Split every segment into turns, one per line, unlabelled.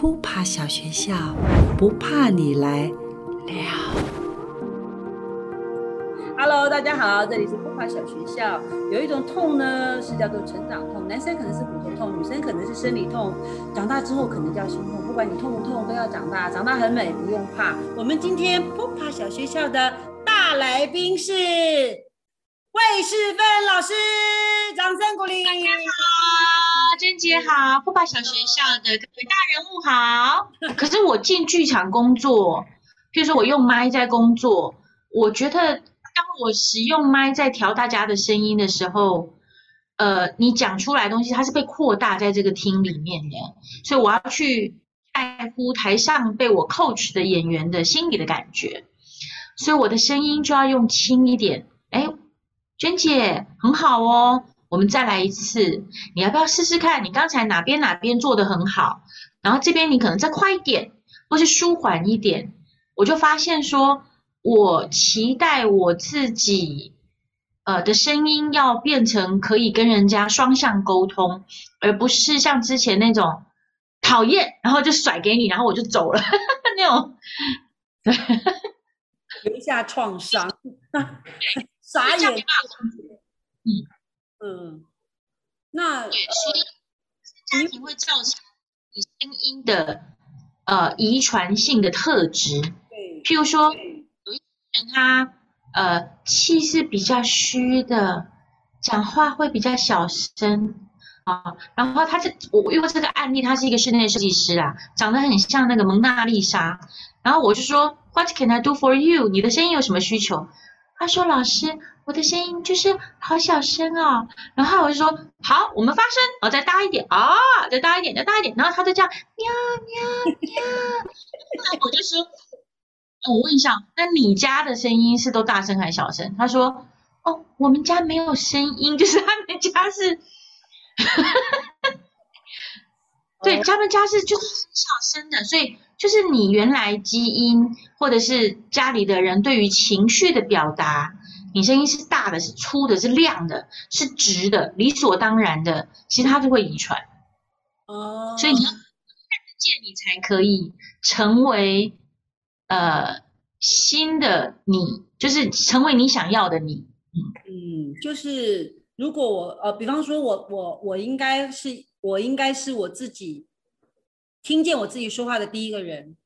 扑爬小学校，不怕你来了。Hello，大家好，这里是扑爬小学校。有一种痛呢，是叫做成长痛，男生可能是骨头痛，女生可能是生理痛，长大之后可能叫心痛。不管你痛不痛，都要长大，长大很美，不用怕。我们今天扑爬小学校的大来宾是魏世芬老师，掌声鼓励。
大家好，娟姐好，扑爬小学校的各位大人物好。可是我进剧场工作，譬如说我用麦在工作，我觉得。当我使用麦在调大家的声音的时候，呃，你讲出来东西它是被扩大在这个厅里面的，所以我要去在乎台上被我 coach 的演员的心理的感觉，所以我的声音就要用轻一点。哎，娟姐很好哦，我们再来一次，你要不要试试看？你刚才哪边哪边做的很好，然后这边你可能再快一点，或是舒缓一点，我就发现说。我期待我自己，呃的声音要变成可以跟人家双向沟通，而不是像之前那种讨厌，然后就甩给你，然后我就走了 那种，
留下创伤 傻眼。
嗯
嗯，那
所以家庭会造成你声音的呃遗传性的特质，
对，
譬如说有一些人。他呃气是比较虚的，讲话会比较小声啊。然后他这我因为这个案例，他是一个室内设计师啊，长得很像那个蒙娜丽莎。然后我就说，What can I do for you？你的声音有什么需求？他说，老师，我的声音就是好小声哦。然后我就说，好，我们发声，哦，再大一点啊，再大一点，再大一点。然后他就这样喵喵喵。后来我就说。我问一下，那你家的声音是都大声还是小声？他说：“哦，我们家没有声音，就是他们家是，对，他们家是就是很小声的，所以就是你原来基因或者是家里的人对于情绪的表达，你声音是大的、是粗的、是亮的、是直的，理所当然的，其实它就会遗传。
哦，
所以你要看得见，你才可以成为。”呃，新的你就是成为你想要的你，
嗯就是如果我呃，比方说我我我应该是我应该是我自己听见我自己说话的第一个人，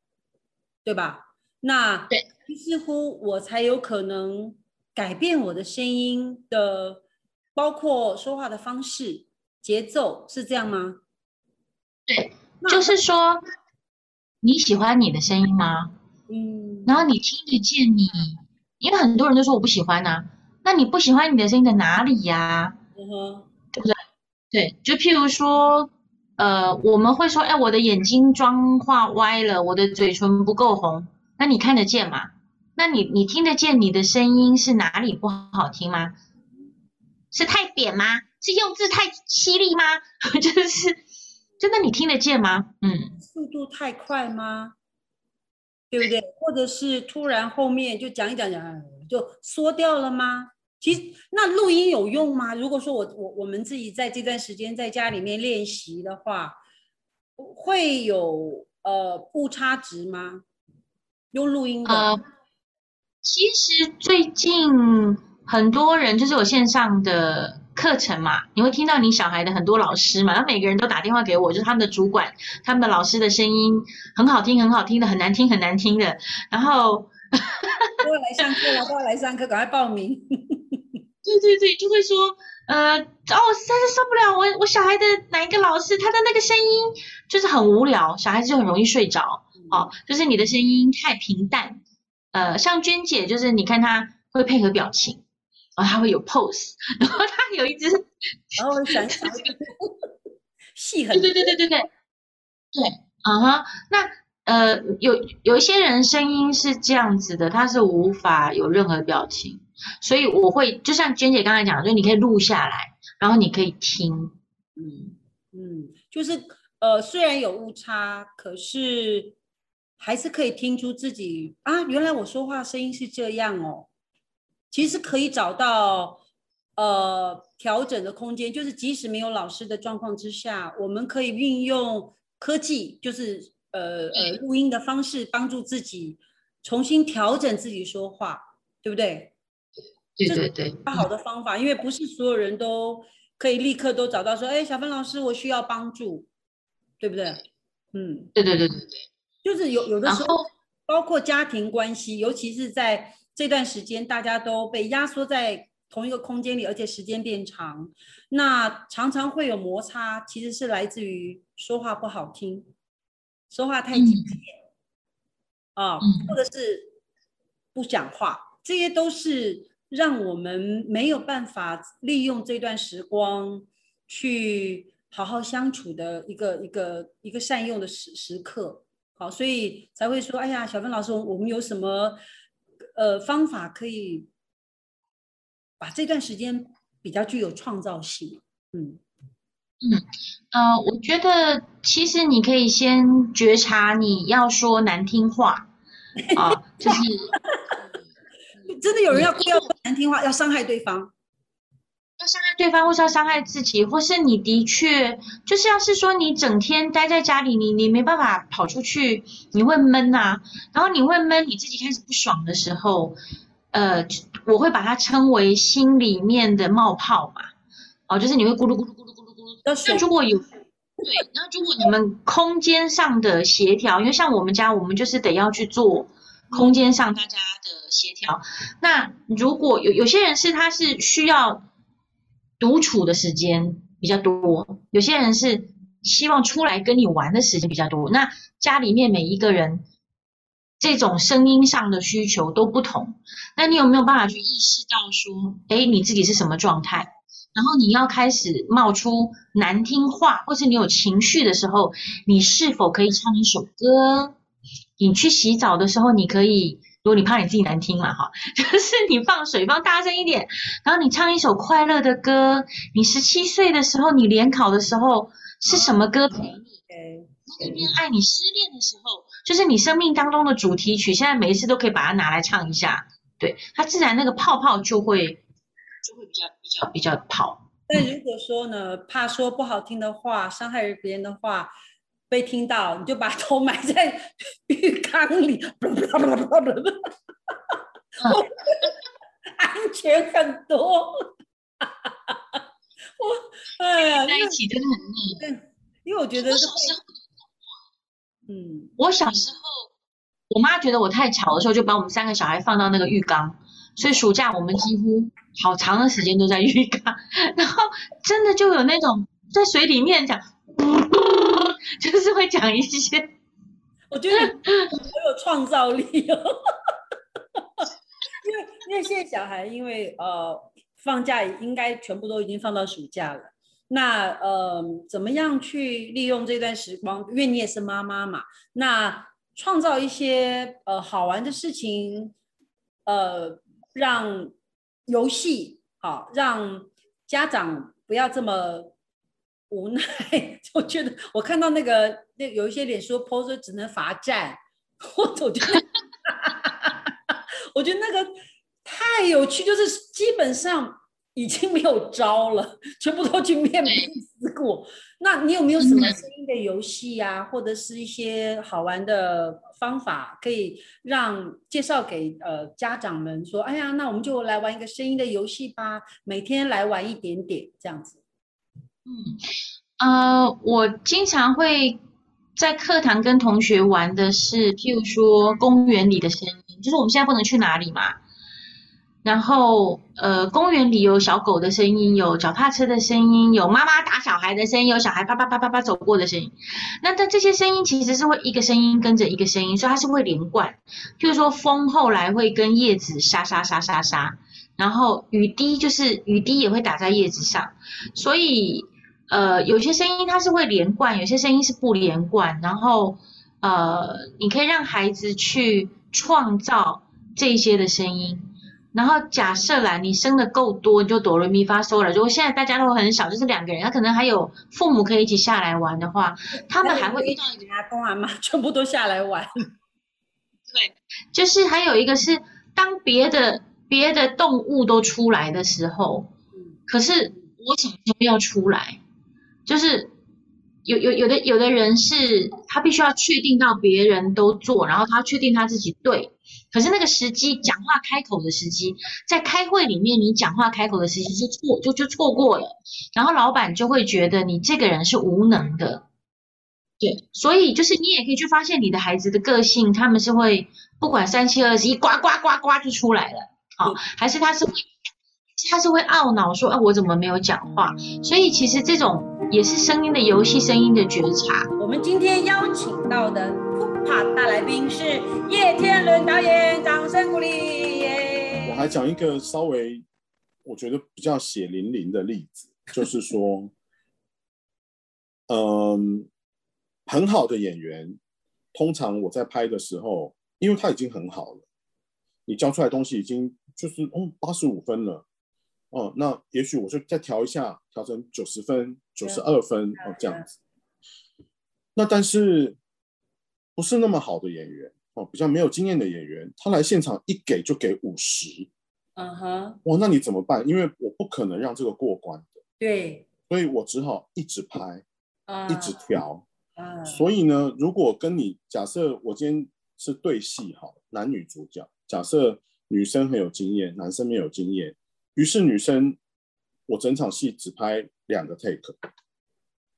对吧？那
对，
似乎我才有可能改变我的声音的，包括说话的方式、节奏，是这样吗？
对，就是说你喜欢你的声音吗？
嗯，
然后你听得见你，因为很多人都说我不喜欢呐，那你不喜欢你的声音在哪里呀？
嗯哼，
对不对？对，就譬如说，呃，我们会说，哎，我的眼睛妆画歪了，我的嘴唇不够红，那你看得见吗？那你你听得见你的声音是哪里不好听吗？是太扁吗？是用字太犀利吗？就是，真的你听得见吗？嗯，
速度太快吗？对不对？或者是突然后面就讲一讲讲就缩掉了吗？其实那录音有用吗？如果说我我我们自己在这段时间在家里面练习的话，会有呃误差值吗？用录音的？
其实最近很多人就是有线上的。课程嘛，你会听到你小孩的很多老师嘛，然后每个人都打电话给我，就是他们的主管，他们的老师的声音很好听，很好听的，很难听，很难听的。然后
都要来上课了，都要来上课，赶快报名。
对对对，就会说，呃，哦，实在是受不了，我我小孩的哪一个老师，他的那个声音就是很无聊，小孩子就很容易睡着。哦，就是你的声音太平淡。呃，像娟姐，就是你看她会配合表情。然后她会有 pose，然后她有一只，
然后想想这个戏很
对对对对对对对，啊哈，那呃有有一些人声音是这样子的，他是无法有任何表情，所以我会就像娟姐刚才讲，就你可以录下来，然后你可以听，
嗯嗯，就是呃虽然有误差，可是还是可以听出自己啊，原来我说话声音是这样哦。其实可以找到呃调整的空间，就是即使没有老师的状况之下，我们可以运用科技，就是呃呃录音的方式，帮助自己重新调整自己说话，对不对？
对对对，
好的方法，因为不是所有人都可以立刻都找到说，哎，小芬老师，我需要帮助，对不对？
嗯，对对对对对，
就是有有的时候，包括家庭关系，尤其是在这段时间，大家都被压缩在同一个空间里，而且时间变长，那常常会有摩擦，其实是来自于说话不好听，说话太急切啊，或者是不讲话，这些都是。让我们没有办法利用这段时光去好好相处的一个一个一个善用的时时刻，好，所以才会说，哎呀，小芬老师，我们有什么呃方法可以把这段时间比较具有创造性？
嗯嗯呃，我觉得其实你可以先觉察你要说难听话啊，就是。
真的有人要要说难听话，要伤害对方，
要伤害对方，或是要伤害自己，或是你的确就是要是说你整天待在家里，你你没办法跑出去，你会闷呐，然后你会闷，你自己开始不爽的时候，呃，我会把它称为心里面的冒泡嘛，哦，就是你会咕噜咕噜咕噜咕噜咕噜。那如果有对，那如果你们空间上的协调，因为像我们家，我们就是得要去做。空间上大家的协调，那如果有有些人是他是需要独处的时间比较多，有些人是希望出来跟你玩的时间比较多，那家里面每一个人这种声音上的需求都不同，那你有没有办法去意识到说，哎，你自己是什么状态？然后你要开始冒出难听话，或是你有情绪的时候，你是否可以唱一首歌？你去洗澡的时候，你可以，如果你怕你自己难听嘛，哈，就是你放水放大声一点，然后你唱一首快乐的歌。你十七岁的时候，你联考的时候是什么歌陪你？一恋爱你失恋的时候，就是你生命当中的主题曲。现在每一次都可以把它拿来唱一下，对，它自然那个泡泡就会就会比较比较比较跑。
但如果说呢，怕说不好听的话，伤害别人的话。被听到，你就把头埋在浴缸里，安全很多。我哎呀，
在一起真的很腻。
因为我觉得，
嗯，我小时候，我妈觉得我太吵的时候，就把我们三个小孩放到那个浴缸，所以暑假我们几乎好长的时间都在浴缸，然后真的就有那种在水里面讲。就是会讲一些，
我觉得很有创造力哦。因为因为现在小孩因为呃放假应该全部都已经放到暑假了，那呃怎么样去利用这段时光？因为你也是妈妈嘛，那创造一些呃好玩的事情，呃让游戏好让家长不要这么。无奈，我觉得我看到那个那有一些脸说 pose 只能罚站，我总觉得，我觉得那个太有趣，就是基本上已经没有招了，全部都去面试过。那你有没有什么声音的游戏呀，或者是一些好玩的方法，可以让介绍给呃家长们说，哎呀，那我们就来玩一个声音的游戏吧，每天来玩一点点这样子。
嗯，呃，我经常会在课堂跟同学玩的是，譬如说公园里的声音，就是我们现在不能去哪里嘛。然后，呃，公园里有小狗的声音，有脚踏车的声音，有妈妈打小孩的声音，有小孩啪啪啪啪啪走过的声音。那它这些声音其实是会一个声音跟着一个声音，所以它是会连贯。譬如说风后来会跟叶子沙沙沙沙沙，然后雨滴就是雨滴也会打在叶子上，所以。呃，有些声音它是会连贯，有些声音是不连贯。然后，呃，你可以让孩子去创造这些的声音。然后假设啦，你生的够多，你就哆来咪发嗦了。如果现在大家都很少，就是两个人，他可能还有父母可以一起下来玩的话，他们还会遇到一个
阿公阿妈 全部都下来玩。
对，就是还有一个是，当别的别的动物都出来的时候，可是我什么时候要出来？就是有有有的有的人是他必须要确定到别人都做，然后他确定他自己对，可是那个时机讲话开口的时机，在开会里面你讲话开口的时机就错就就错过了，然后老板就会觉得你这个人是无能的，对，所以就是你也可以去发现你的孩子的个性，他们是会不管三七二十一，呱呱呱呱就出来了，好，还是他是会。他是会懊恼说：“啊，我怎么没有讲话？”所以其实这种也是声音的游戏，声音的觉察。
我们今天邀请到的酷帕大来宾是叶天伦导演，掌声鼓励！
我还讲一个稍微我觉得比较血淋淋的例子，就是说，嗯，很好的演员，通常我在拍的时候，因为他已经很好了，你教出来东西已经就是嗯八十五分了。哦，那也许我就再调一下，调成九十分、九十二分哦，这样子。那但是不是那么好的演员哦，比较没有经验的演员，他来现场一给就给五十，嗯哼，哇，那你怎么办？因为我不可能让这个过关的，
对，
所以我只好一直拍，一直调。所以呢，如果跟你假设我今天是对戏好，男女主角，假设女生很有经验，男生没有经验。于是女生，我整场戏只拍两个 take，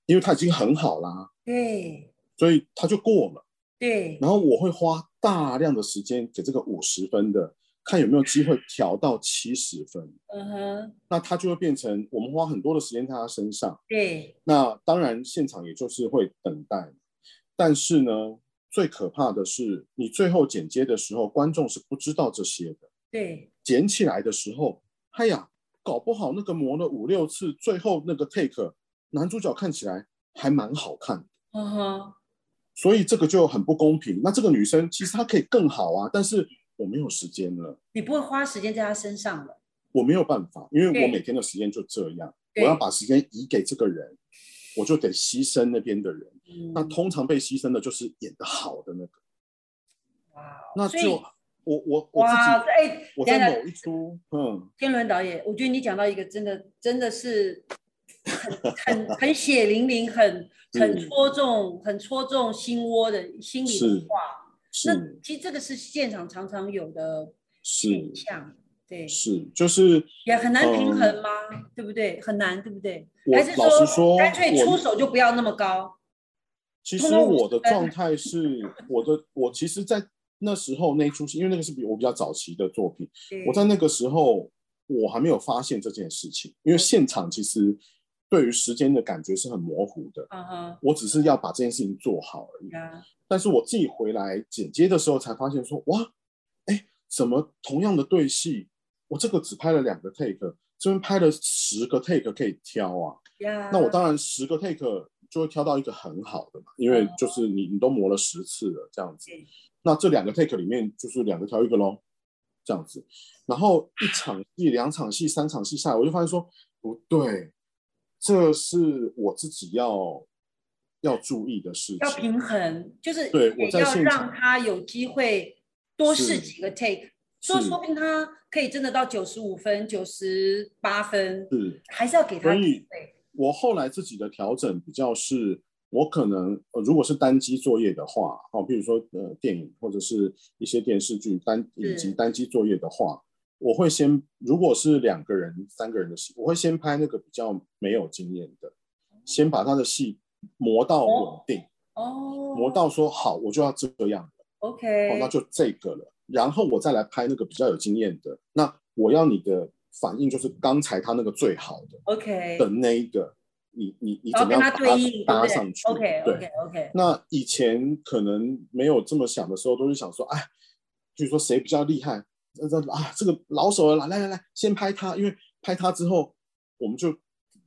因为她已经很好啦，
对，
所以她就过了，
对。
然后我会花大量的时间给这个五十分的，看有没有机会调到七十分，嗯哼。那她就会变成我们花很多的时间在她身上，
对。
那当然现场也就是会等待，但是呢，最可怕的是你最后剪接的时候，观众是不知道这些的，
对。
剪起来的时候。哎呀，搞不好那个磨了五六次，最后那个 take 男主角看起来还蛮好看的。嗯哼，所以这个就很不公平。那这个女生其实她可以更好啊，但是我没有时间了。
你不会花时间在她身上了。
我没有办法，因为我每天的时间就这样，我要把时间移给这个人，我就得牺牲那边的人。嗯那通常被牺牲的就是演的好的那个。哇，那就。我我我自己哎，我在某一出，嗯，
天伦导演，我觉得你讲到一个真的真的是很很 很血淋淋、很很戳中、很戳中心窝的心里的话。那其实这个是现场常常有的现象，对，
是就是
也很难平衡吗？对不对？很难，对不对？
还
是
说
干脆出手就不要那么高？
其实我的状态是，我的我其实，在。那时候那出戏，因为那个是比我比较早期的作品，我在那个时候我还没有发现这件事情，因为现场其实对于时间的感觉是很模糊的。我只是要把这件事情做好而已。但是我自己回来剪接的时候才发现说，哇，哎，怎么同样的对戏，我这个只拍了两个 take，这边拍了十个 take 可以挑啊。那我当然十个 take 就会挑到一个很好的嘛，因为就是你你都磨了十次了这样子。那这两个 take 里面就是两个挑一个喽，这样子，然后一场戏、两场戏、三场戏下来，我就发现说不对，这是我自己要要注意的事情，
要平衡，就是
对我在
要让他有机会多试几个 take，说说不定他可以真的到九十五分、九十八分，
是
还是要给他
机会。我后来自己的调整比较是。我可能呃，如果是单机作业的话，哦，比如说呃电影或者是一些电视剧单以及单机作业的话，我会先如果是两个人、三个人的戏，我会先拍那个比较没有经验的，先把他的戏磨到稳定，哦，磨到说好我就要这样的
，OK，
哦，那就这个了，然后我再来拍那个比较有经验的，那我要你的反应就是刚才他那个最好的
，OK。
的那一个。你你你怎么样把它搭上去
？OK OK OK。
那以前可能没有这么想的时候，都是想说，哎，就是说谁比较厉害？这这啊，这个老手了，来来来，先拍他，因为拍他之后，我们就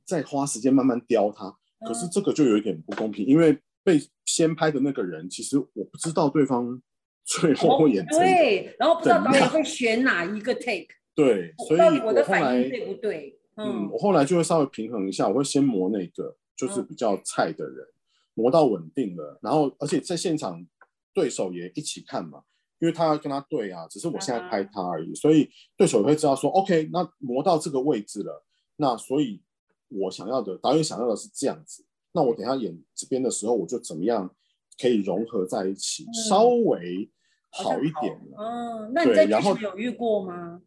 再花时间慢慢雕他。可是这个就有一点不公平，因为被先拍的那个人，其实我不知道对方 最后会演
对，然后不知道导演会选哪一个 take。
对，所以
我的反应对不对？
嗯，我后来就会稍微平衡一下，我会先磨那个就是比较菜的人，磨到稳定了，然后而且在现场对手也一起看嘛，因为他要跟他对啊，只是我现在拍他而已，所以对手也会知道说，OK，那磨到这个位置了，那所以我想要的导演想要的是这样子，那我等下演这边的时候，我就怎么样可以融合在一起，稍微好一点。
嗯，那你在剧场有遇过吗？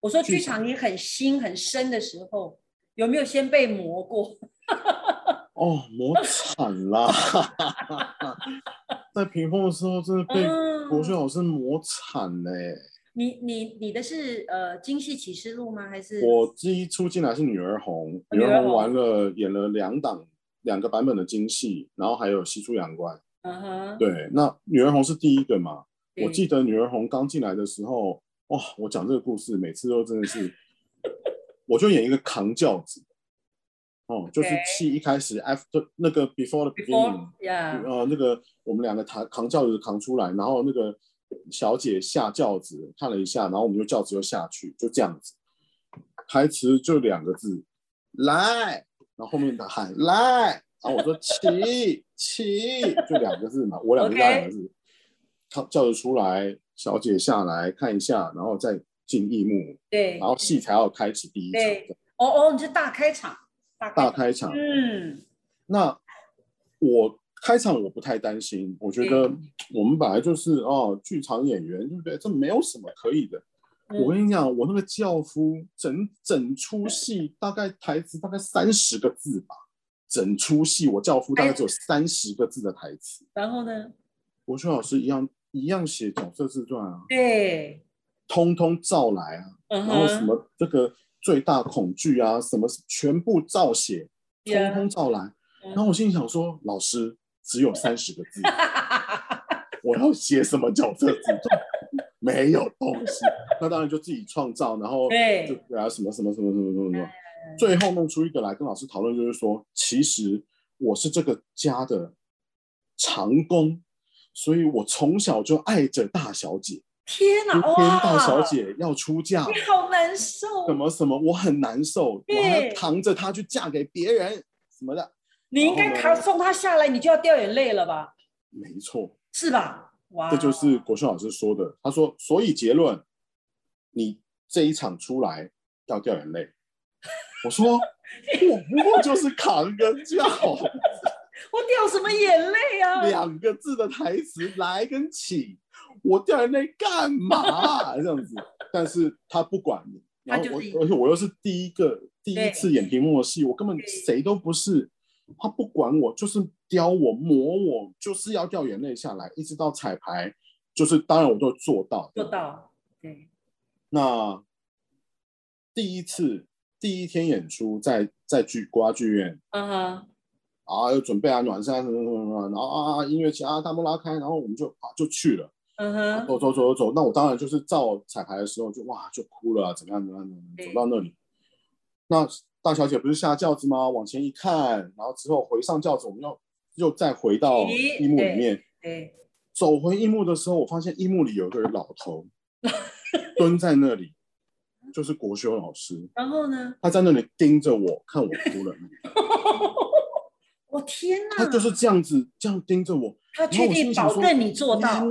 我说剧场你很新很深的时候，有没有先被磨过？
哦，磨惨了！在屏风的时候，真的被国轩老师磨惨嘞。
你你你的是呃《京戏启示录》吗？还是
我第一出进来是《女儿红》，《女儿红》完了演了两档两个版本的京戏，然后还有《西出阳关》。嗯哼。对，那《女儿红》是第一个嘛？我记得《女儿红》刚进来的时候，哇！我讲这个故事，每次都真的是，我就演一个扛轿子。哦，就是戏一开始，after 那个 before the beginning，呃，那个我们两个扛扛轿子扛出来，然后那个小姐下轿子看了一下，然后我们就轿子就下去，就这样子，台词就两个字，来，然后后面的喊来，然后我说起起，就两个字嘛，我两个两个字，他轿子出来，小姐下来看一下，然后再进一幕，
对，
然后戏才要开始第一场，
哦哦，你是大开场。
大开场，嗯，那我开场我不太担心，我觉得我们本来就是哦，剧场演员，对不对？这没有什么可以的。我跟你讲，我那个教夫整整出戏大概台词大概三十个字吧，整出戏我教夫大概只有三十个字的台词。
然后呢？
国学老师一样一样写角色自传啊，
对，
通通照来啊，然后什么这个。最大恐惧啊，什么全部照写，通通照来。然后我心里想说，老师只有三十个字，我要写什么角色自传？没有东西，那当然就自己创造，然后就给他什么什么什么什么什么。什么，最后弄出一个来跟老师讨论，就是说，其实我是这个家的长工，所以我从小就爱着大小姐。
天哪！
天大小姐要出嫁，
你好难受。
什么什么，我很难受。我还要扛着她去嫁给别人什么的。
你应该扛送她下来，你就要掉眼泪了吧？
没错，
是吧？哇，
这就是国顺老师说的。他说，所以结论，你这一场出来要掉眼泪。我说，我不过就是扛个轿，
我掉什么眼泪啊？
两个字的台词，来跟起。我掉眼泪干嘛？这样子，但是他不管你，然后我，而且我又是第一个第一次演屏幕的戏，我根本谁都不是，他不管我，就是雕我磨我，就是要掉眼泪下来，一直到彩排，就是当然我都做到，
做到，对。
那第一次第一天演出在在剧瓜剧院，嗯哼，啊，又准备啊暖身什么什么什么，然后啊音乐起啊大幕拉开，然后我们就啊就去了。走走走走走，那我当然就是照彩排的时候就哇就哭了，怎么样怎么样怎么样，走到那里，那大小姐不是下轿子吗？往前一看，然后之后回上轿子，我们要又再回到一幕里面。对，走回一幕的时候，我发现一幕里有一个老头 蹲在那里，就是国修老师。
然后呢？
他在那里盯着我看我哭了。
我天哪！
他就是这样子这样盯着我，
他确定保证你做到。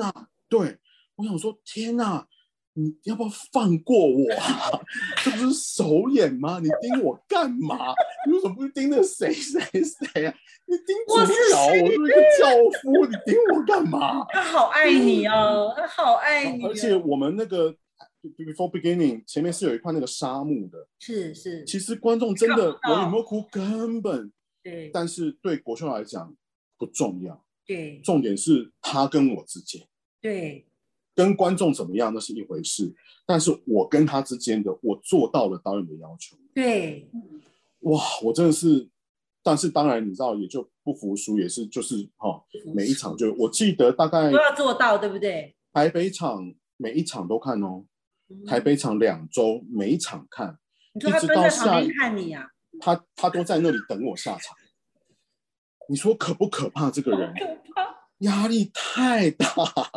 对，我想说，天哪，你要不要放过我啊？这不是手眼吗？你盯我干嘛？你为什么不盯着谁谁谁啊？你盯主角，我是一个教夫，你盯我干嘛？
他好爱你哦，他好爱你。
而且我们那个 before beginning 前面是有一块那个沙漠的，
是是。
其实观众真的，我有没有哭根本对，但是对国秀来讲不重要，
对，
重点是他跟我之间。
对，
跟观众怎么样那是一回事，但是我跟他之间的，我做到了导演的要求。
对，
哇，我真的是，但是当然你知道，也就不服输，也是就是哈，每一场就我记得大概
都要做到，对不对？
台北场每一场都看哦，台北场两周每一场看，
你说他蹲在旁边看你呀，
他他都在那里等我下场，你说可不可怕？这个人。压力太大，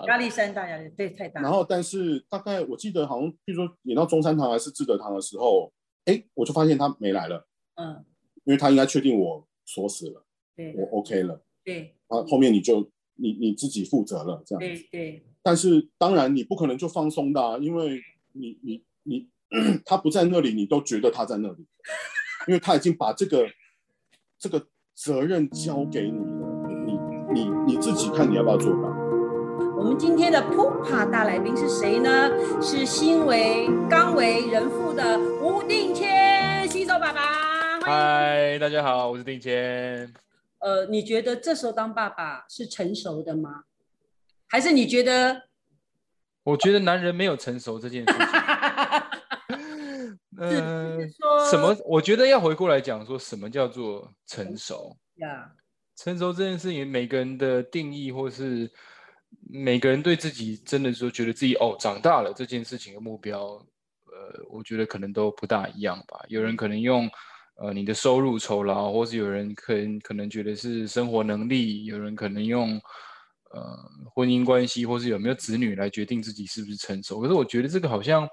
压力山大，压力对太大。
然后，但是大概我记得好像，比如说演到中山堂还是志德堂的时候，哎，我就发现他没来了。嗯，因为他应该确定我锁死了，
对，
我 OK 了。
对，
啊，后面你就你你自己负责了，这样
子。对对。
但是当然你不可能就放松的，因为你你你 他不在那里，你都觉得他在那里，因为他已经把这个这个。责任交给你了，你你你自己看你要不要做到。
我们今天的普帕大来宾是谁呢？是新为刚为人父的吴定谦新手爸爸。
嗨，大家好，我是定谦。
呃，你觉得这时候当爸爸是成熟的吗？还是你觉得？
我觉得男人没有成熟这件事情。
嗯，
什么？我觉得要回过来讲，说什么叫做成熟？
呀，
成熟这件事情，每个人的定义，或是每个人对自己真的说觉得自己哦长大了这件事情的目标，呃，我觉得可能都不大一样吧。有人可能用呃你的收入酬劳，或是有人可能可能觉得是生活能力，有人可能用呃婚姻关系，或是有没有子女来决定自己是不是成熟。可是我觉得这个好像，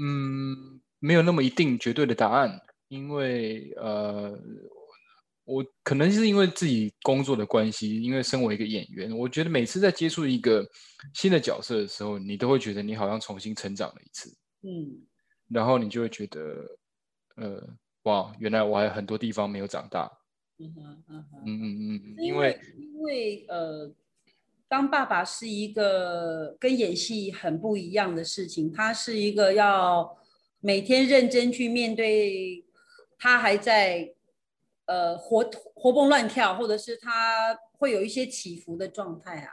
嗯。没有那么一定绝对的答案，因为呃，我可能是因为自己工作的关系，因为身为一个演员，我觉得每次在接触一个新的角色的时候，你都会觉得你好像重新成长了一次，嗯，然后你就会觉得，呃，哇，原来我还有很多地方没有长大，嗯嗯嗯
嗯嗯，因为因为呃，当爸爸是一个跟演戏很不一样的事情，他是一个要。每天认真去面对，他还在呃活活蹦乱跳，或者是他会有一些起伏的状态啊，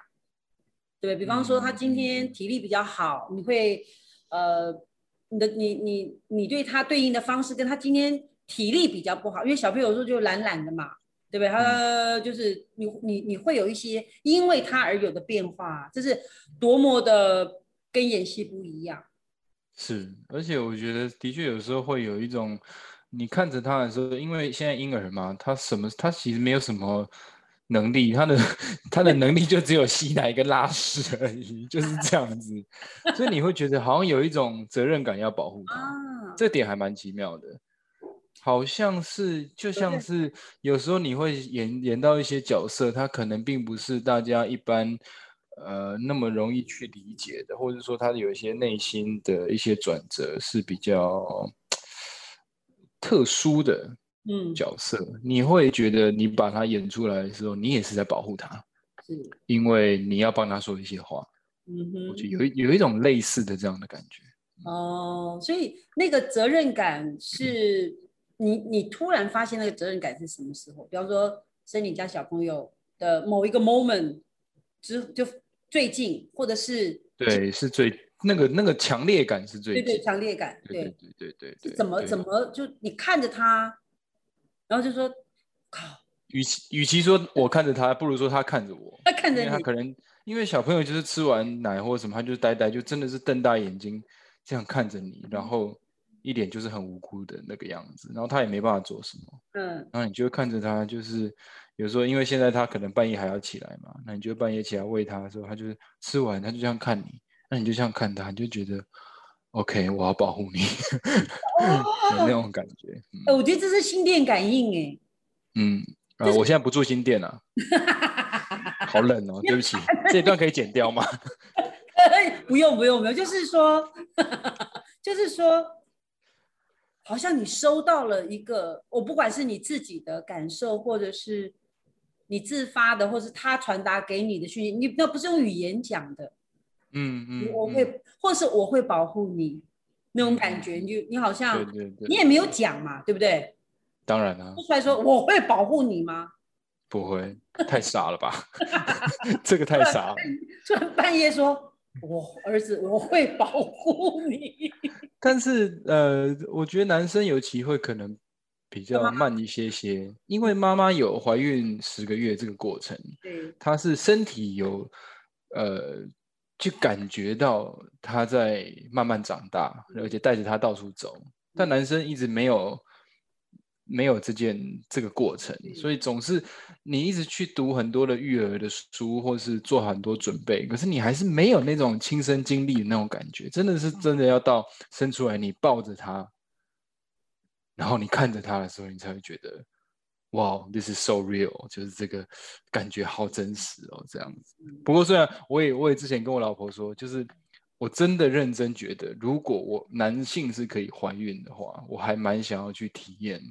对比方说他今天体力比较好，你会呃你的你你你对他对应的方式跟他今天体力比较不好，因为小朋友有时候就懒懒的嘛，对不对？他就是你你你会有一些因为他而有的变化，这是多么的跟演戏不一样。
是，而且我觉得的确有时候会有一种，你看着他的时候，因为现在婴儿嘛，他什么，他其实没有什么能力，他的他的能力就只有吸奶跟拉屎而已，就是这样子，所以你会觉得好像有一种责任感要保护他，这点还蛮奇妙的，好像是就像是有时候你会演演到一些角色，他可能并不是大家一般。呃，那么容易去理解的，或者说他有一些内心的一些转折是比较特殊的，嗯，角色，你会觉得你把他演出来的时候，你也是在保护他，是，因为你要帮他说一些话，嗯哼，我觉得有有一种类似的这样的感觉。
哦，所以那个责任感是你你突然发现那个责任感是什么时候？比方说生你家小朋友的某一个 moment 之就。最近，或者是
对，是最那个那个强烈感是最
对对强烈感，
对对对对对，
怎么怎么就你看着他，然后就说靠，
与其与其说我看着他，不如说他看着我，
他看着你，
他可能因为小朋友就是吃完奶或者什么，他就呆呆，就真的是瞪大眼睛这样看着你，然后一脸就是很无辜的那个样子，然后他也没办法做什么，嗯，然后你就看着他就是。有时候，因为现在他可能半夜还要起来嘛，那你就半夜起来喂他的时候，他就是吃完，他就这样看你，那你就这样看他，你就觉得，OK，我要保护你，有那种感觉。
哎，我觉得这是心电感应哎。
嗯，啊，我现在不住心电了，好冷哦，对不起，这一段可以剪掉吗？
不用不用不用，就是说，就是说。好像你收到了一个，我不管是你自己的感受，或者是你自发的，或是他传达给你的讯息，你那不是用语言讲的，嗯嗯，我会，或是我会保护你那种感觉，你就你好像，
对对对，
你也没有讲嘛，对不对？
当然啦，
说出来说我会保护你吗？
不会，太傻了吧？这个太傻了，
突然半夜说。我儿子，我会保护你。
但是，呃，我觉得男生有其会可能比较慢一些些，因为妈妈有怀孕十个月这个过程，对，他是身体有，呃，就感觉到她在慢慢长大，而且带着她到处走。但男生一直没有。没有这件这个过程，所以总是你一直去读很多的育儿的书，或是做很多准备，可是你还是没有那种亲身经历的那种感觉。真的是真的要到生出来，你抱着他，然后你看着他的时候，你才会觉得，哇，this is so real，就是这个感觉好真实哦，这样子。不过虽然我也我也之前跟我老婆说，就是我真的认真觉得，如果我男性是可以怀孕的话，我还蛮想要去体验。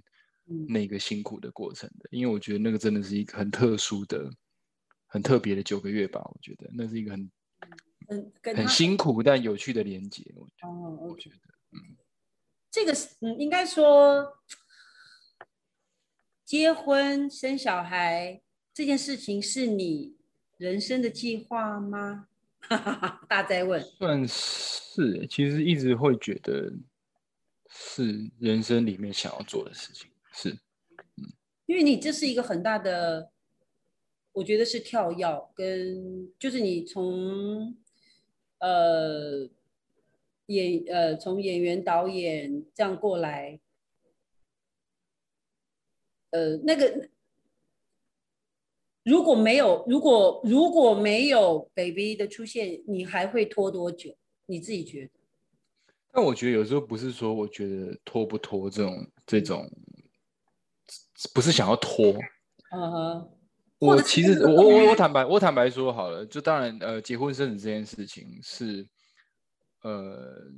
那个辛苦的过程的，因为我觉得那个真的是一个很特殊的、很特别的九个月吧。我觉得那是一个很
很
很辛苦但有趣的连接。哦，我觉得，嗯，
这个是嗯，应该说结婚生小孩这件事情是你人生的计划吗？大在问，
算是，其实一直会觉得是人生里面想要做的事情。是，
嗯，因为你这是一个很大的，我觉得是跳跃，跟就是你从呃演呃从演员导演这样过来，呃那个如果没有如果如果没有 baby 的出现，你还会拖多久？你自己觉得？
但我觉得有时候不是说我觉得拖不拖这种这种。不是想要拖，
嗯哼，
我其实我我我坦白我坦白说好了，就当然呃结婚生子这件事情是，呃，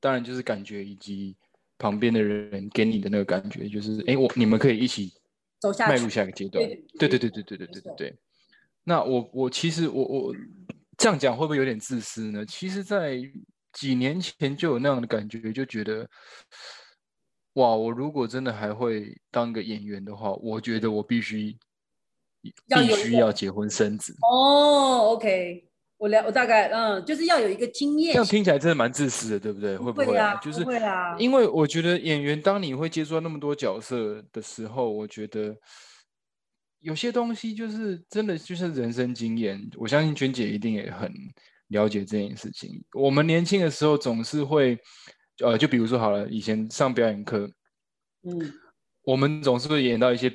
当然就是感觉以及旁边的人给你的那个感觉，就是哎我你们可以一起
走下
迈入下一个阶段，对对对对对对对对对。那我我其实我我这样讲会不会有点自私呢？其实，在几年前就有那样的感觉，就觉得。哇！我如果真的还会当个演员的话，我觉得我必须必须要结婚生子。
哦，OK，我了，我大概嗯，就是要有一个经验。
这样听起来真的蛮自私的，对不对？会不会
啊？
就是
会啊。
因为我觉得演员，当你会接触到那么多角色的时候，我觉得有些东西就是真的就是人生经验。我相信娟姐一定也很了解这件事情。我们年轻的时候总是会。呃，就比如说好了，以前上表演课，
嗯，
我们总是会演到一些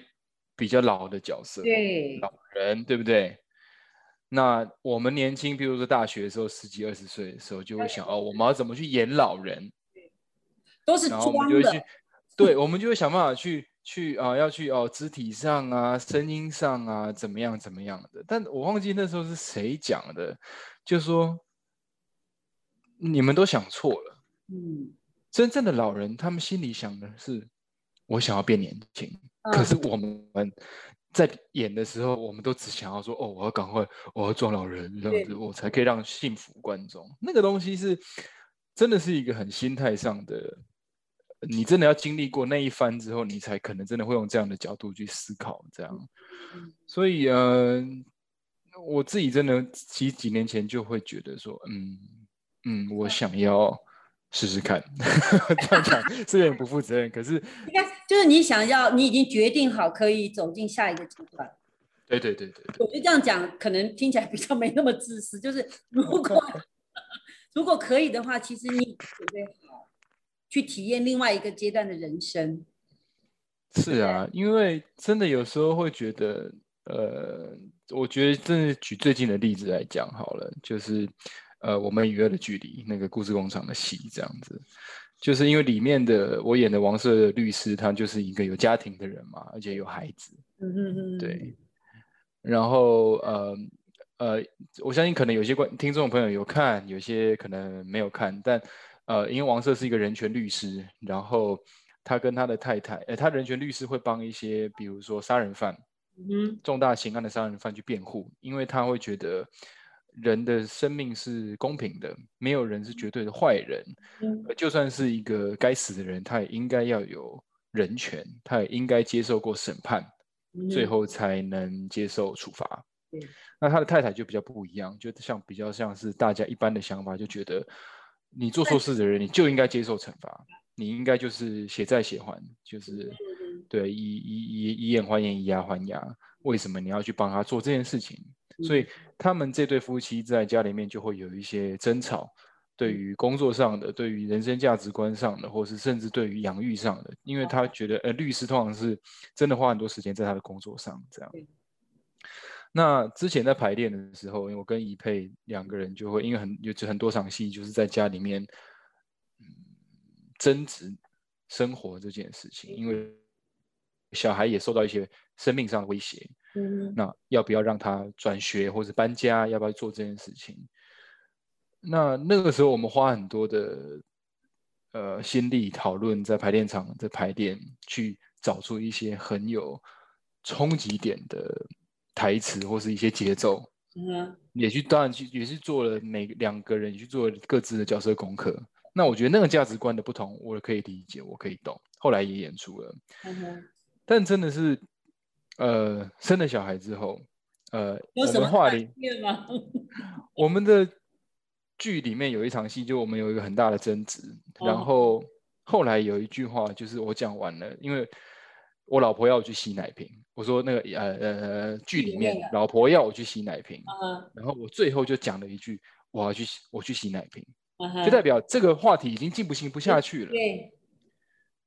比较老的角色，
对，
老人，对不对？那我们年轻，比如说大学的时候，十几二十岁的时候，就会想哦，我们要怎么去演老人？
都是装
的。对，我们就会想办法去去啊，要去哦，肢体上啊，声音上啊，怎么样怎么样的？但我忘记那时候是谁讲的，就说你们都想错了。
嗯，
真正的老人，他们心里想的是，我想要变年轻。可是我们在演的时候，我们都只想要说，哦，我要赶快，我要撞老人这样子，我才可以让幸福观众。那个东西是真的是一个很心态上的，你真的要经历过那一番之后，你才可能真的会用这样的角度去思考这样。所以，呃，我自己真的几几年前就会觉得说，嗯嗯，我想要。试试看，这样讲是有点不负责任。可是，
应该就是你想要，你已经决定好可以走进下一个阶段。
对对对对。
我觉得这样讲可能听起来比较没那么自私。就是如果 如果可以的话，其实你准备好去体验另外一个阶段的人生。
是啊，因为真的有时候会觉得，呃，我觉得真的举最近的例子来讲好了，就是。呃，我们与恶的距离，那个故事工厂的戏，这样子，就是因为里面的我演的王色律师，他就是一个有家庭的人嘛，而且有孩子，
嗯嗯嗯，
对。然后呃呃，我相信可能有些观听众朋友有看，有些可能没有看，但呃，因为王社是一个人权律师，然后他跟他的太太，呃，他人权律师会帮一些比如说杀人犯，
嗯，
重大刑案的杀人犯去辩护，因为他会觉得。人的生命是公平的，没有人是绝对的坏人。
嗯，
就算是一个该死的人，他也应该要有人权，他也应该接受过审判，最后才能接受处罚。那他的太太就比较不一样，就像比较像是大家一般的想法，就觉得你做错事的人，你就应该接受惩罚，你应该就是血债血还，就是对以以以以眼还眼，以牙还牙。为什么你要去帮他做这件事情？所以他们这对夫妻在家里面就会有一些争吵，对于工作上的，对于人生价值观上的，或是甚至对于养育上的，因为他觉得，呃，律师通常是真的花很多时间在他的工作上，这样。那之前在排练的时候，因为我跟怡佩两个人就会，因为很有很多场戏就是在家里面，嗯，争执生活这件事情，因为小孩也受到一些生命上的威胁。
嗯，
那要不要让他转学或者搬家？要不要做这件事情？那那个时候我们花很多的呃心力讨论，在排练场在排练，去找出一些很有冲击点的台词或是一些节奏。嗯，也去当然去也是做了每两个人去做各自的角色功课。那我觉得那个价值观的不同，我可以理解，我可以懂。后来也演出了，但真的是，呃，生了小孩之后，呃，
有什么
话里
吗？
我们的剧里面有一场戏，就我们有一个很大的争执，然后后来有一句话，就是我讲完了，因为我老婆要我去洗奶瓶，我说那个呃呃剧里面老婆要我去洗奶瓶，然后我最后就讲了一句，我要去我去洗奶瓶。就代表这个话题已经进不行不下去了。
对，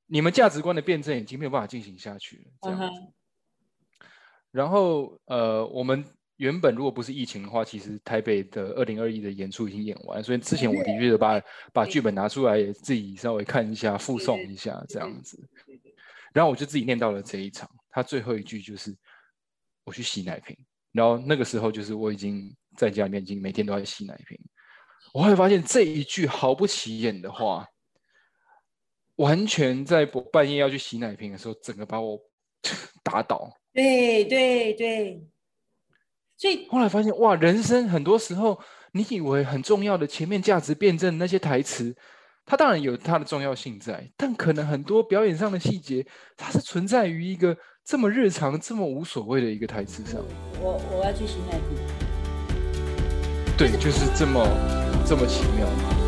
你们价值观的辩证已经没有办法进行下去了。这样子。然后呃，我们原本如果不是疫情的话，其实台北的二零二一的演出已经演完，所以之前我的确是把把剧本拿出来，也自己稍微看一下，附送一下这样子。然后我就自己念到了这一场，他最后一句就是我去洗奶瓶。然后那个时候就是我已经在家里面已经每天都在洗奶瓶。我会发现这一句毫不起眼的话，完全在我半夜要去洗奶瓶的时候，整个把我 打倒。
对对对，所以
后来发现哇，人生很多时候你以为很重要的前面价值辩证那些台词，它当然有它的重要性在，但可能很多表演上的细节，它是存在于一个这么日常、这么无所谓的一个台词上。
我我要去洗奶瓶。
对，就是这么这么奇妙。